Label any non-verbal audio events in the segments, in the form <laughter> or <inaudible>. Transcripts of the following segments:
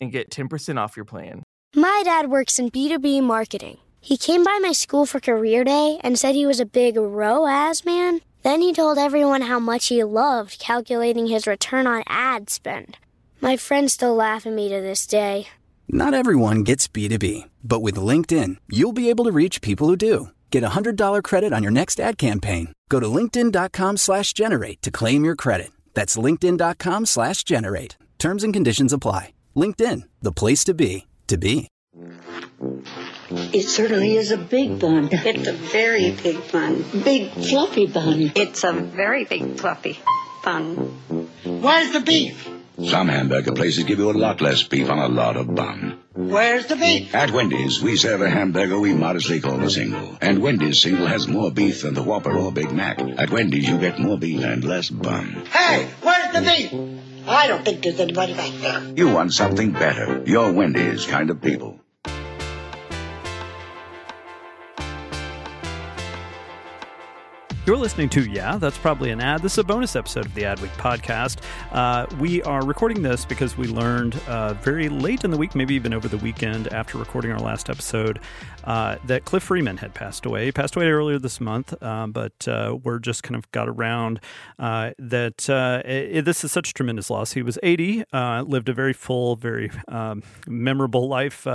and get 10% off your plan. My dad works in B2B marketing. He came by my school for career day and said he was a big ROAS man. Then he told everyone how much he loved calculating his return on ad spend. My friends still laugh at me to this day. Not everyone gets B2B, but with LinkedIn, you'll be able to reach people who do. Get a $100 credit on your next ad campaign. Go to linkedin.com slash generate to claim your credit. That's linkedin.com slash generate. Terms and conditions apply. LinkedIn, the place to be, to be. It certainly is a big bun. It's a very big bun. Big fluffy bun. It's a very big fluffy bun. Where's the beef? Some hamburger places give you a lot less beef on a lot of bun. Where's the beef? At Wendy's, we serve a hamburger we modestly call a single. And Wendy's single has more beef than the Whopper or Big Mac. At Wendy's, you get more beef and less bun. Hey, where's the beef? I don't think there's anybody back there. You want something better. You're Wendy's kind of people. You're listening to Yeah, that's probably an ad. This is a bonus episode of the Adweek podcast. Uh, we are recording this because we learned uh, very late in the week, maybe even over the weekend after recording our last episode, uh, that Cliff Freeman had passed away. He passed away earlier this month, uh, but uh, we're just kind of got around uh, that it, this is such a tremendous loss. He was 80, lived a very full, very um, memorable life,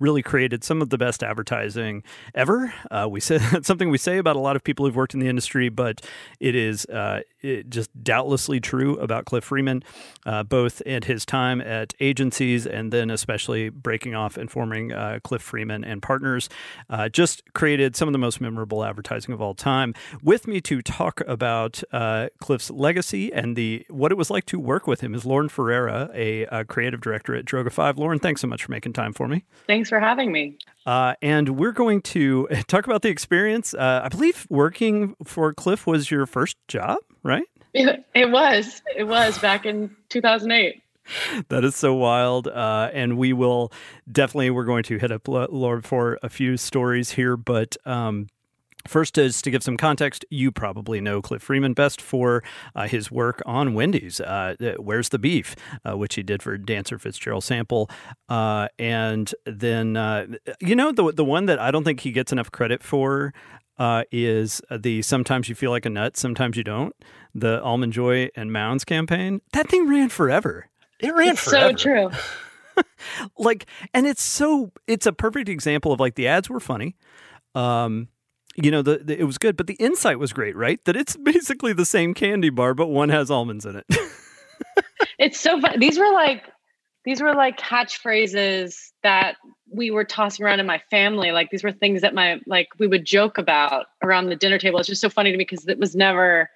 really created some of the best advertising ever. we say <laughs> something we say about a lot of people who've worked in the industry but it is uh, it just doubtlessly true about Cliff Freeman, uh, both at his time at agencies and then especially breaking off and forming uh, Cliff Freeman and Partners. Uh, just created some of the most memorable advertising of all time. With me to talk about uh, Cliff's legacy and the what it was like to work with him is Lauren Ferreira, a, a creative director at Droga Five. Lauren, thanks so much for making time for me. Thanks for having me. Uh, and we're going to <laughs> talk about the experience. Uh, I believe working for Cliff was your first job, right? It, <laughs> it was. It was back in 2008 <laughs> that is so wild. Uh, and we will definitely, we're going to hit up Lord for a few stories here, but um, First is to give some context, you probably know Cliff Freeman best for uh, his work on Wendy's, uh, Where's the Beef, uh, which he did for Dancer Fitzgerald Sample. Uh, and then, uh, you know, the, the one that I don't think he gets enough credit for uh, is the Sometimes You Feel Like a Nut, Sometimes You Don't, the Almond Joy and Mounds campaign. That thing ran forever. It ran it's forever. So true. <laughs> like, and it's so, it's a perfect example of like the ads were funny. Um, you know, the, the, it was good, but the insight was great, right? That it's <laughs> basically the same candy bar, but one has almonds in it. <laughs> it's so fun. These were like these were like catchphrases that we were tossing around in my family. Like these were things that my like we would joke about around the dinner table. It's just so funny to me because it was never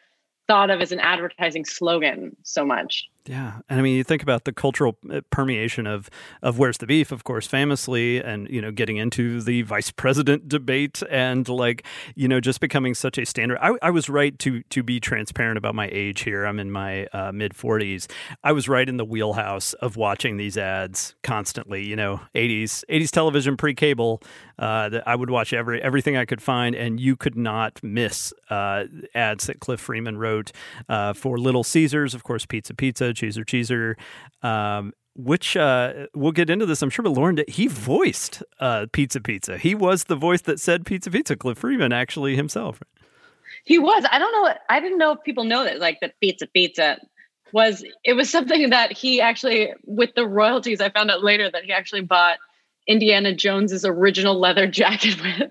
thought of as an advertising slogan so much. Yeah, and I mean, you think about the cultural uh, permeation of of where's the beef, of course, famously, and you know, getting into the vice president debate, and like you know, just becoming such a standard. I, I was right to to be transparent about my age here. I'm in my uh, mid 40s. I was right in the wheelhouse of watching these ads constantly. You know, 80s 80s television pre cable. Uh, that I would watch every everything I could find, and you could not miss uh, ads that Cliff Freeman wrote uh, for Little Caesars, of course, Pizza Pizza Cheeser Cheeser. Um, which uh, we'll get into this, I'm sure. But Lauren, he voiced uh, Pizza Pizza. He was the voice that said Pizza Pizza. Cliff Freeman actually himself. He was. I don't know. I didn't know if people know that, like that Pizza Pizza was. It was something that he actually, with the royalties, I found out later that he actually bought Indiana Jones's original leather jacket <laughs> with.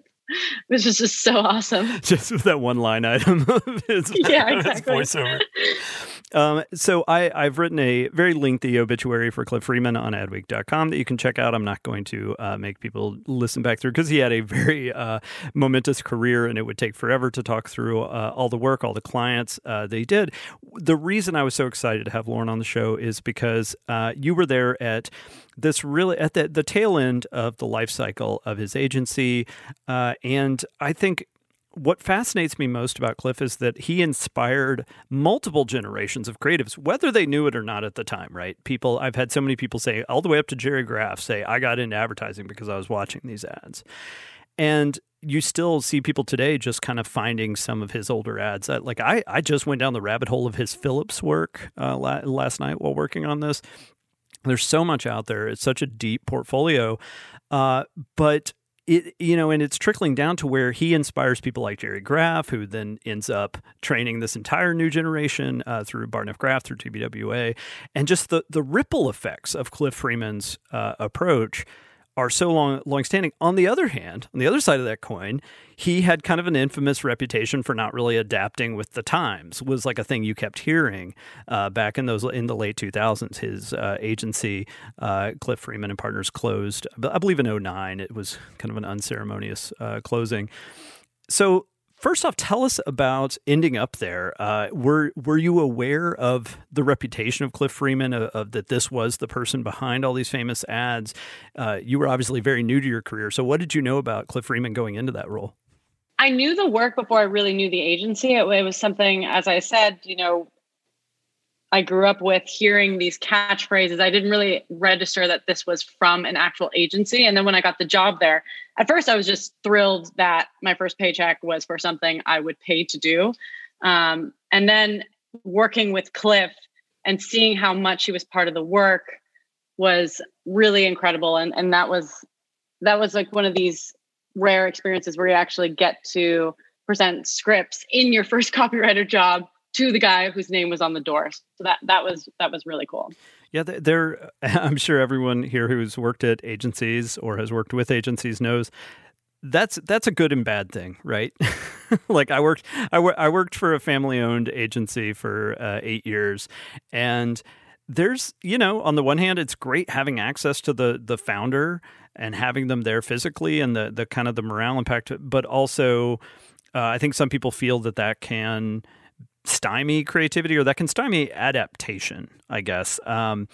This is just so awesome. Just with that one line item of his, Yeah, <laughs> his exactly. voiceover. Um, so I, I've written a very lengthy obituary for Cliff Freeman on adweek.com that you can check out. I'm not going to uh, make people listen back through because he had a very uh, momentous career and it would take forever to talk through uh, all the work, all the clients uh, they did. The reason I was so excited to have Lauren on the show is because uh, you were there at this really at the, the tail end of the life cycle of his agency. Uh, and I think what fascinates me most about Cliff is that he inspired multiple generations of creatives, whether they knew it or not at the time, right? People, I've had so many people say, all the way up to Gerry Graf, say, I got into advertising because I was watching these ads. And you still see people today just kind of finding some of his older ads. Like I, I just went down the rabbit hole of his Phillips work uh, last night while working on this. There's so much out there. It's such a deep portfolio, uh, but it you know, and it's trickling down to where he inspires people like Gerry Graf, who then ends up training this entire new generation uh, through Barton F. Graf, through TBWA, and just the the ripple effects of Cliff Freeman's uh, approach are so long long-standing. On the other hand, on the other side of that coin, he had kind of an infamous reputation for not really adapting with the times. Was like a thing you kept hearing uh, back in those in the late 2000s. His uh, agency, uh, Cliff Freeman and Partners, closed. I believe in 09. It was kind of an unceremonious uh, closing. So First off, tell us about ending up there. Uh, were were you aware of the reputation of Cliff Freeman, of, of that this was the person behind all these famous ads? Uh, you were obviously very new to your career, so what did you know about Cliff Freeman going into that role? I knew the work before I really knew the agency. It, it was something, as I said, you know, I grew up with hearing these catchphrases. I didn't really register that this was from an actual agency. And then when I got the job there, at first I was just thrilled that my first paycheck was for something I would pay to do. Um, and then working with Cliff and seeing how much he was part of the work was really incredible. And and that was that was like one of these rare experiences where you actually get to present scripts in your <laughs> first copywriter job to the guy whose name was on the door. So that that was that was really cool. Yeah, there. <laughs> I'm sure everyone here who's worked at agencies or has worked with agencies knows that's that's a good and bad thing, right? <laughs> like I worked, I, wor- I worked for a family-owned agency for uh, eight years, and there's you know on the one hand it's great having access to the the founder and having them there physically and the the kind of the morale impact, but also uh, I think some people feel that that can stymie creativity or that can stymie adaptation, I guess. Um,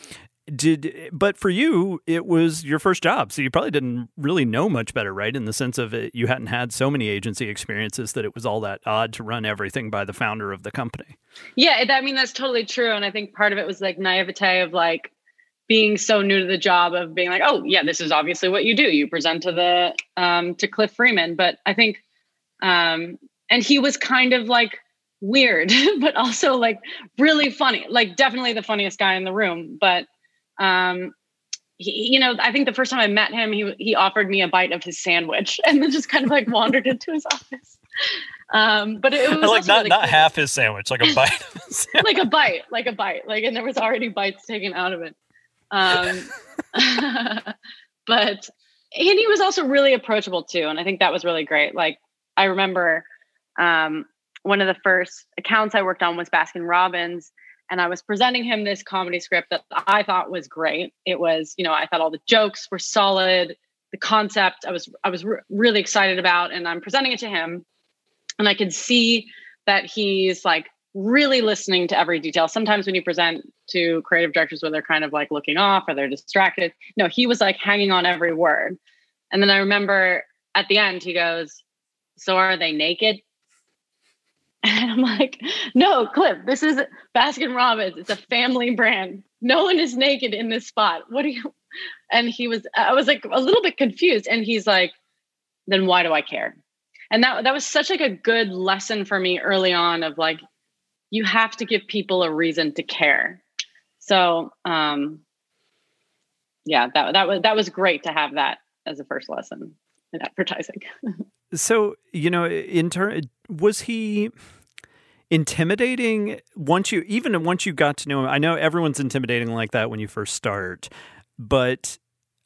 did but for you it was your first job so you probably didn't really know much better right? In the sense of it you hadn't had so many agency experiences that it was all that odd to run everything by the founder of the company. Yeah i mean that's totally true and i think part of it was like naivete of like being so new to the job of being like oh yeah this is obviously what you do. You present to the um to cliff freeman. But i think um and he was kind of like weird <laughs> but also like really funny like definitely the funniest guy in the room but um he, you know i think the first time i met him he he offered me a bite of his sandwich <laughs> and then just kind of like wandered into his office. Um but it, it was <laughs> like not really not cool. half his sandwich like a bite like a bite like a bite like and there was already bites taken out of it. Um but and he was also really approachable too and i think that was really great. Like i remember um one of the first accounts i worked on was baskin robbins and I was presenting him this comedy script that I thought was great. It was, you know, I thought all the jokes were solid, the concept I was I was re- really excited about, and I'm presenting it to him, and I could see that he's like really listening to every detail. Sometimes when you present to creative directors where they're kind of like looking off or they're distracted, no, he was like hanging on every word. And then I remember at the end he goes, "So are they naked?" <laughs> And I'm like, no, Cliff, this is Baskin Robbins. It's a family brand. No one is naked in this spot. What do you? And he was, I was like a little bit confused. And he's like, then why do I care? And that that was such like a good lesson for me early on of like, you have to give people a reason to care. So um yeah, that that was that was great to have that as a first lesson in advertising. <laughs> so you know in turn was he intimidating once you even once you got to know him i know everyone's intimidating like that when you first start but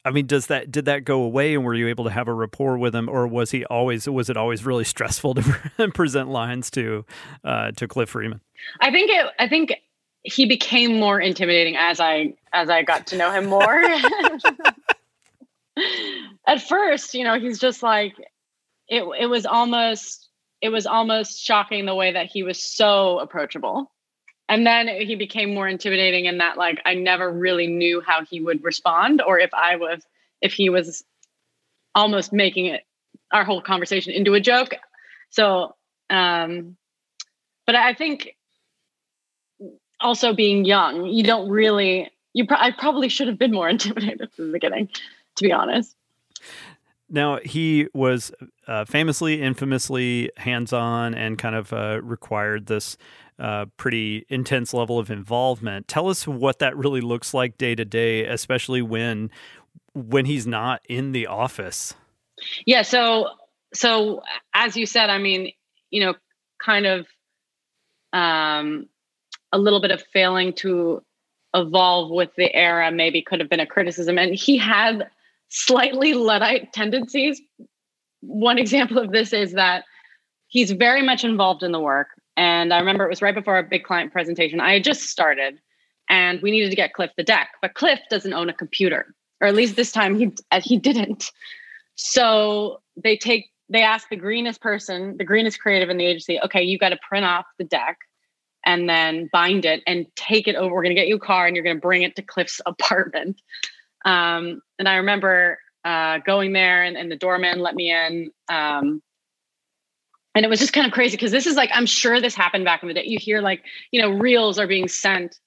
I mean, does that did that go away, and were you able to have a rapport with him, or was he always was it always really <laughs> stressful to present lines to uh, to Cliff Freeman? I think it. I think he became more intimidating as I as I got to know him more. <laughs> At first, you know, he's just like it. It was almost it was almost shocking the way that he was so approachable. And then he became more intimidating in that like i never really knew how he would respond or if i was if he was almost making it our whole conversation into a joke. So um but i think also being young you don't really you pro- i probably should have been more <laughs> intimidated from the beginning to be honest now he was uh, famously infamously hands-on and kind of uh, required this uh, pretty intense level of involvement. Tell us what that really looks like day to day, especially when when he's not in the office. Yeah. So so as you said, I mean, you know, kind of um, a little bit of failing to evolve with the era maybe could have been a criticism, and he had slightly luddite tendencies. One example of this is that he's very much involved in the work and I remember it was right before a big client presentation. I had just started and we needed to get Cliff the deck, but Cliff doesn't own a computer, or at least this time he uh, he didn't. So they take they ask the greenest person, the greenest creative in the agency, okay, you got to print off the deck and then bind it and take it over. We're going to get you a car and you're going to bring it to Cliff's <laughs> apartment. Um, and I remember uh, going there and, and, the doorman let me in. Um, and it was just kind of crazy because this is like i'm sure this happened back in the day. You hear like you know reels are being sent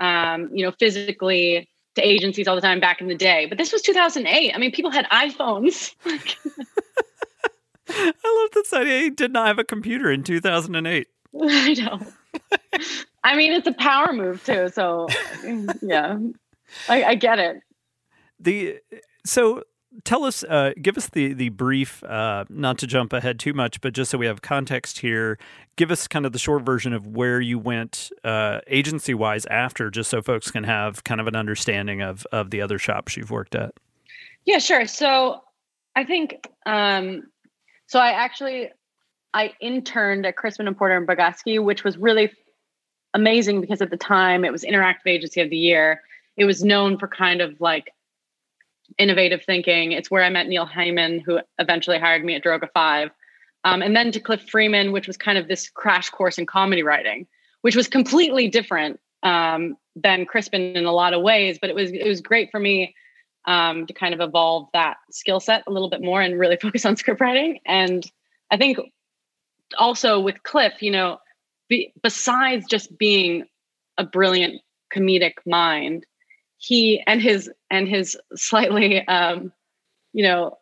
um, you know physically to agencies all the time back in the day but this was 2008 i mean people had iphones. <laughs> <laughs> I love idea he did not have a computer in 2008 <laughs> i know. I mean it's a power move too so yeah. I, I get it the so tell us, uh, give us the the brief, uh, not to jump ahead too much, but just so we have context here. Give us kind of the short version of where you went uh, agency wise after, just so folks can have kind of an understanding of of the other shops you've worked at. Yeah, sure. So I think um, so. I actually I interned at Crispin and Porter and Bogusky, which was really amazing because at the time it was Interactive Agency of the Year. It was known for kind of like innovative thinking. It's where I met Neil Heymann, who eventually hired me at Droga 5. Um, and then to Cliff Freeman, which was kind of this crash course in comedy writing, which was completely different um, than Crispin in a lot of ways. But it was it was great for me um, to kind of evolve that skill set a little bit more and really <laughs> focus on script writing. And I think also with Cliff, you know, be, besides just being a brilliant comedic mind, he and his and his slightly um, you know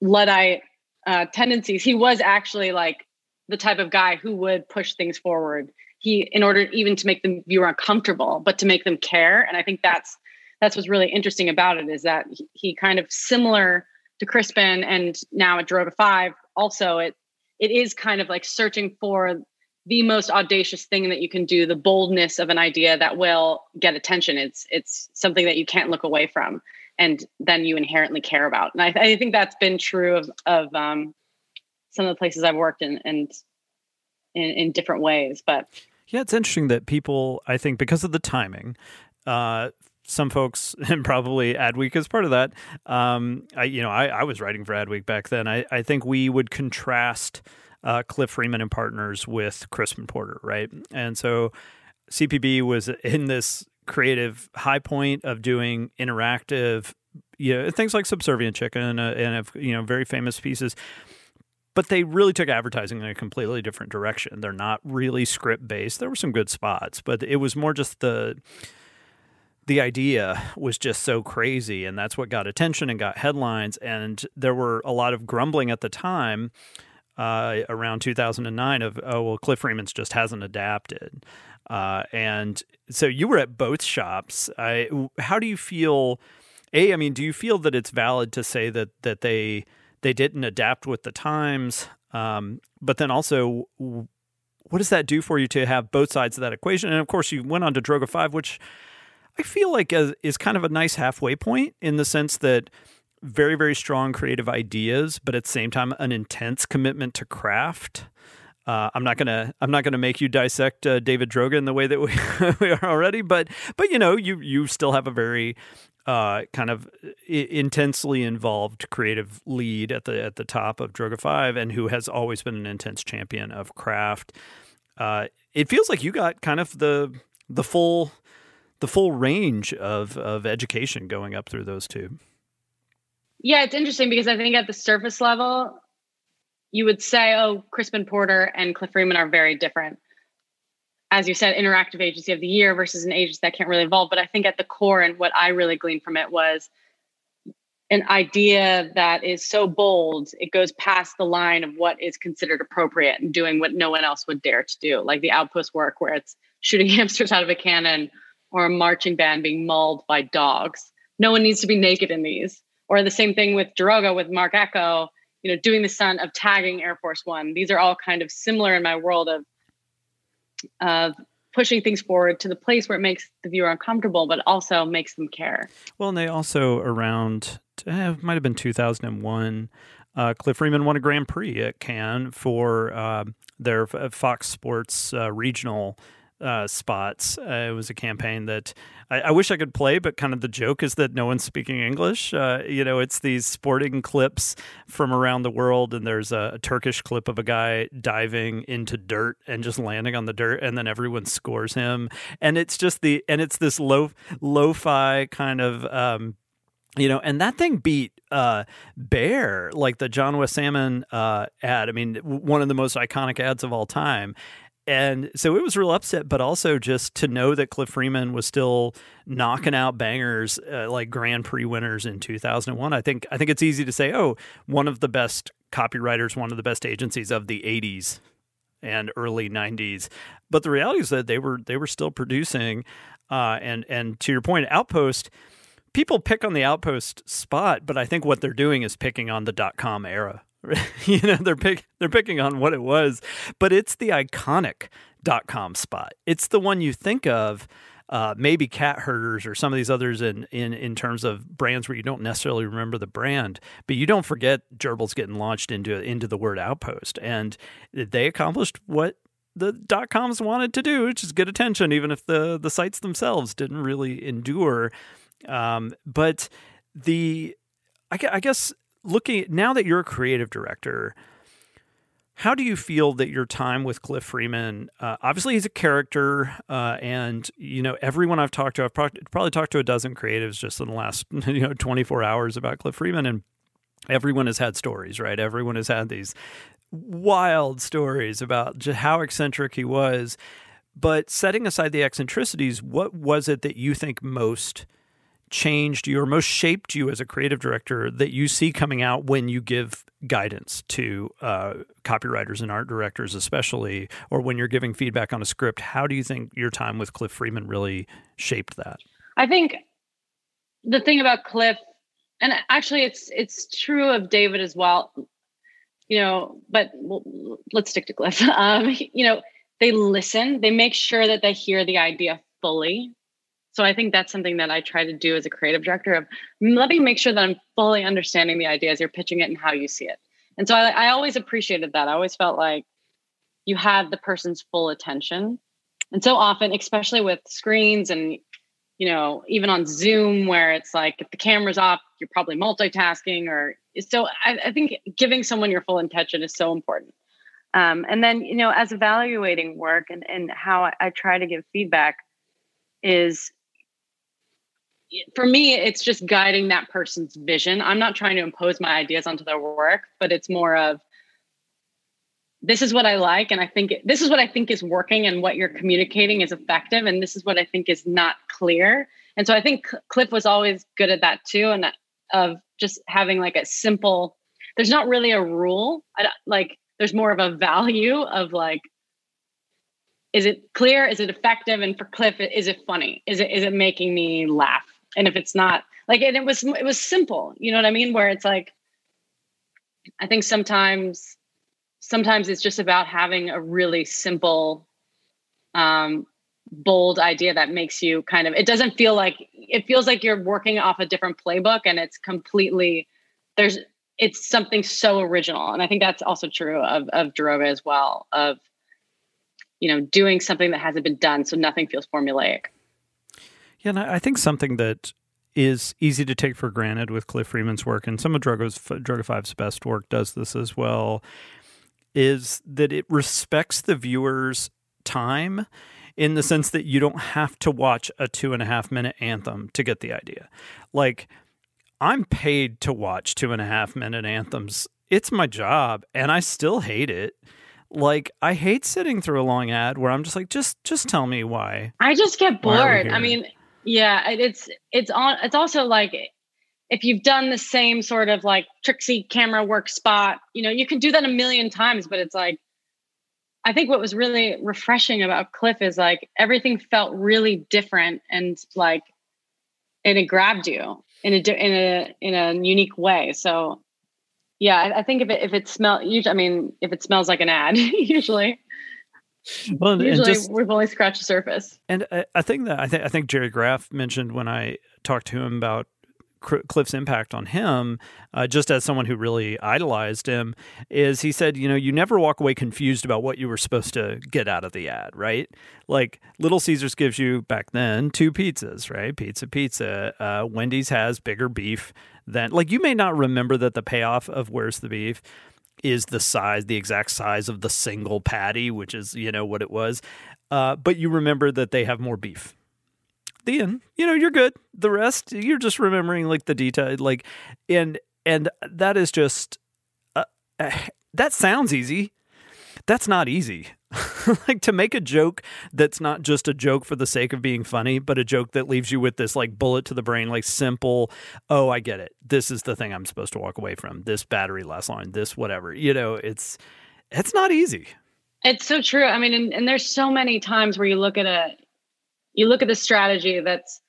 luddite uh, tendencies he was actually like the type of guy who would push things forward. He in order even to make the viewer uncomfortable but to make them care and i think that's that's what's really interesting about it is that he, he kind of similar to crispin and now at droga 5 also it it is kind of like searching for the most audacious thing that you can do the boldness of an idea that will get attention it's it's something that you can't look away from and then you inherently care about and i, I think that's been true of of um, some of the places i've worked in and in, in different ways but yeah it's interesting that people i think because of the timing uh, some folks, <laughs> and probably Adweek is part of that. Um, I, you know, I, I was writing for Adweek back then. I, I think we would contrast uh, Cliff Freeman and Partners with Crispin Porter, right? And so CPB was in this creative high point of doing interactive, you know, things like Subservient Chicken uh, and you know very famous pieces. But they really took advertising in a completely different direction. They're not really script based. There were some good spots, but it was more just the the idea was just so crazy and that's what got attention and got headlines and there were a lot of grumbling at the time uh, around 2009 of oh well Cliff Freeman's just hasn't adapted, uh, and so you were at both shops. I, how do you feel? A, I mean, do you feel that it's valid to say that that they they didn't adapt with the times? Um, but then also, what does that do for you to have both sides of that equation? And of course, you went on to Droga Five, which I feel like is kind of a nice halfway point in the sense that very very strong creative ideas, but at the same time an intense commitment to craft. Uh, I'm not gonna I'm not gonna make you dissect uh, David Droga in the way that we, <laughs> we are already, but but you know you you still have a very uh, kind of intensely involved creative lead at the at the top of Droga Five, and who has always been an intense champion of craft. Uh, it feels like you got kind of the the full the full range of of education going up through those two. Yeah, it's interesting because I think at the surface level, you would say, oh, Crispin Porter and Cliff Freeman are very different. As you said, interactive agency of the year versus an agency that can't really evolve. But I think at the core, and what I really gleaned from it was an idea that is so bold, it goes past the line of what is considered appropriate and doing what no one else would dare to do, like the outpost work where it's shooting <laughs> hamsters out of a cannon or a marching band being mauled by dogs. No one needs to be naked in these. Or the same thing with Droga with Marc Ecko, you know, doing the stunt of tagging Air Force One. These are all kind of similar in my world of of pushing things forward to the place where it makes the viewer uncomfortable, but also makes them care. Well, and they also around eh, might have been 2001. Uh, Cliff Freeman won a Grand Prix at Cannes for uh, their Fox Sports uh, regional uh, spots. Uh, it was a campaign that I, I, wish I could play, but kind of the joke is that no one's speaking English. Uh, you know, it's these sporting clips from around the world, and there's a, a, Turkish clip of a guy diving into dirt and just landing on the dirt, and then everyone scores him, and it's just the and it's this low lo-fi kind of. Um, you know, and that thing beat uh, Bear, like the John West Salmon uh, ad. I mean, one of the most iconic ads of all time and so it was real upset, but also just to know that Cliff Freeman was still knocking out bangers uh, like Grand Prix winners in 2001. I think I think it's easy to say, oh, one of the best copywriters, one of the best agencies of the 80s and early 90s. But the reality is that they were they were still producing, uh, and and to your point, Outpost. People pick on the Outpost spot, but I think what they're doing is picking on the dot com era <laughs> you know, they're pick, they're picking on what it was, but it's the iconic dot com spot. It's the one you think of. Uh, maybe cat herders or some of these others in, in in terms of brands where you don't necessarily remember the brand, but you don't forget gerbils getting launched into into the word outpost, and they accomplished what the dot coms wanted to do, which is get attention, even if the the sites themselves didn't really endure. Um, but the I, I guess looking now that you're a creative director, how do you feel that your time with Cliff Freeman? Uh, obviously, he's a character, uh, and you know everyone I've talked to. I've probably talked to a dozen creatives just in the last <laughs> you know 24 hours about Cliff Freeman, and everyone has had stories, right? Everyone has had these wild stories about just how eccentric he was. But setting aside the eccentricities, what was it that you think most changed you or most shaped you as a creative director that you see coming out when you give guidance to uh, copywriters and art directors, especially, or when you're giving feedback on a script? How do you think your time with Cliff Freeman really shaped that? I think the thing about Cliff, and actually, it's it's true of David as well. You know, but let's stick to Cliff. <laughs> Um, you know, they listen. They make sure that they hear the idea fully so I think that's something that I try to do as a creative director of let me make sure that I'm fully understanding the idea as you're pitching it and how you see it. And so I, I always appreciated that. I always felt like you had the person's full attention. And so often, especially with screens and you know, even on Zoom where it's like if the camera's off, you're probably multitasking or so I, I think giving someone your full attention is so important. Um, and then, you know, as evaluating work and, and how I, I try to give feedback is for me it's just guiding that person's vision. I'm not trying to impose my ideas onto their work but it's more of this is what i like and i think this is what i think is working and what you're communicating is effective and this is what i think is not clear. And so i think cliff was always good at that too and of just having like a simple there's not really a rule. Like there's more of a value of like is it clear? Is it effective? And for cliff is it funny? Is it is it making me laugh and if it's not like and it was it was simple you know what i mean? Where it's like i think sometimes sometimes it's just about having a really simple um bold idea that makes you kind of it doesn't feel like it feels like you're working off a different playbook and it's completely there's it's something so original. And i think that's also true of of Droga as well of you know doing something that hasn't been done so nothing feels formulaic yeah and i think something that is easy to take for granted with cliff freeman's work and some of Droga's Droga 5's best work does this as well is that it respects the viewer's time in the sense that you don't have to watch a two and a half minute anthem to get the idea. Like, I'm paid to watch two and a half minute anthems. It's my job, and I still hate it. Like, I hate sitting through a long ad where I'm just like, just just tell me why. I just get bored. I mean, yeah, it's it's on. It's also like if you've done the same sort of like tricksy camera work spot, you know, you can do that a million times, but it's like I think what was really refreshing about Cliff is like everything felt really different and like and it grabbed you in a in a in a unique way. So yeah, I, I think if it if it smells, I mean if it smells like an ad, <laughs> usually. <laughs> Well, usually just, we've only scratched the surface. And I, I think that I think I think Gerry Graf mentioned when I talked to him about Cliff's impact on him, uh, just as someone who really idolized him, is he said, you know, you never walk away confused about what you were supposed to get out of the ad, right? Like Little Caesars gives you back then two pizzas, right? Pizza, pizza. Uh, Wendy's has bigger beef than, like, you may not remember that the payoff of Where's the Beef is the size, the exact size of the single patty, which is, you know, what it was. Uh, but you remember that they have more beef the end. You know, you're good. The rest, you're just remembering like the detail, like, and and that is just uh, <sighs> that sounds easy. That's not easy. <laughs> like to make a joke that's not just a joke for the sake of being funny, but a joke that leaves you with this like bullet to the brain, like simple. Oh, I get it. This is the thing I'm supposed to walk away from. This battery lasts on. This whatever. You know, it's it's not easy. It's so true. I mean, and, and there's so many times where you look at a you look at the strategy that's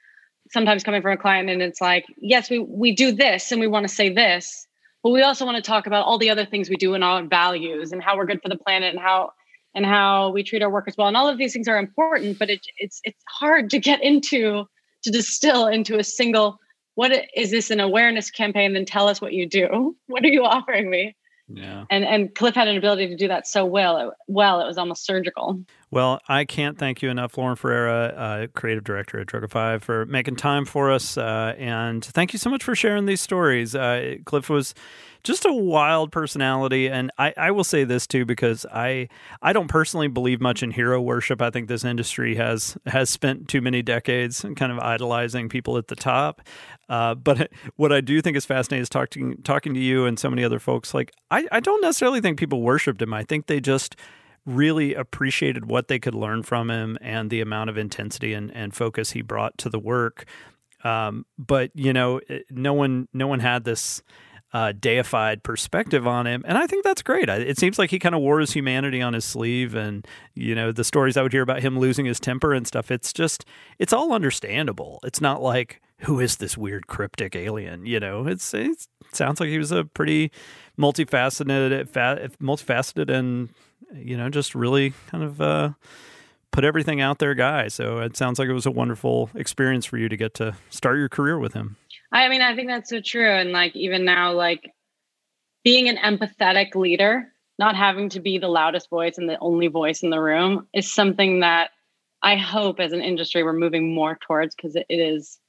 sometimes coming from a client and it's like yes we we do this and we want to say this but we also want to talk about all the other things we do and our values and how we're good for the planet and how and how we treat our work as well and all of these things are important but it, it's it's hard to get into to distill into a single what is this an awareness campaign then tell us what you do <laughs> what are you offering me yeah. And and Cliff had an ability to do that so well. It, well, it was almost surgical. Well, I can't thank you enough, Lauren Ferreira, uh, creative director at Five, for making time for us. Uh, and thank you so much for sharing these stories. Uh, Cliff was just a wild personality, and I, I will say this too because I I don't personally believe much in hero worship. I think this industry has has spent too many decades kind of idolizing people at the top. Uh, but <laughs> what I do think is fascinating is talking talking to you and so many other folks. Like I, I don't necessarily think people worshipped him. I think they just really appreciated what they could learn from him and the amount of intensity and, and focus he brought to the work. Um, but you know, no one no one had this uh, deified perspective on him, and I think that's great. It seems like he kind of wore his humanity on his sleeve, and you know, the stories I would hear about him losing his temper and stuff. It's just it's all understandable. It's not like who is this weird cryptic alien? You know, it's, it sounds like he was a pretty multifaceted, multifaceted, and you know, just really kind of uh, put everything out there guy. So it sounds like it was a wonderful experience for you to get to start your career with him. I mean, I think that's so true, and like even now, like being an empathetic leader, not having to be the loudest voice and the only voice in the room, is something that I hope as an industry we're moving more towards because it is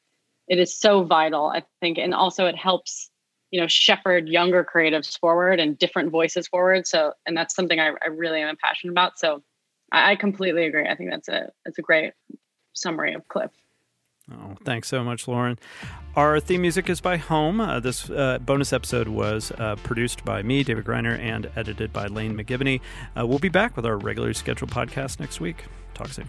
it is so vital i think and also it helps you know shepherd younger creatives forward and different voices forward so and that's something i, I really am passionate about so I, I, completely agree i think that's a that's a great summary of cliff Oh, thanks so much, Lauren. Our theme music is by Home. Uh, this uh, bonus episode was uh, produced by me, David Griner, and edited by Lane McGivney. Uh, we'll be back with our regularly scheduled podcast next week. Talk soon.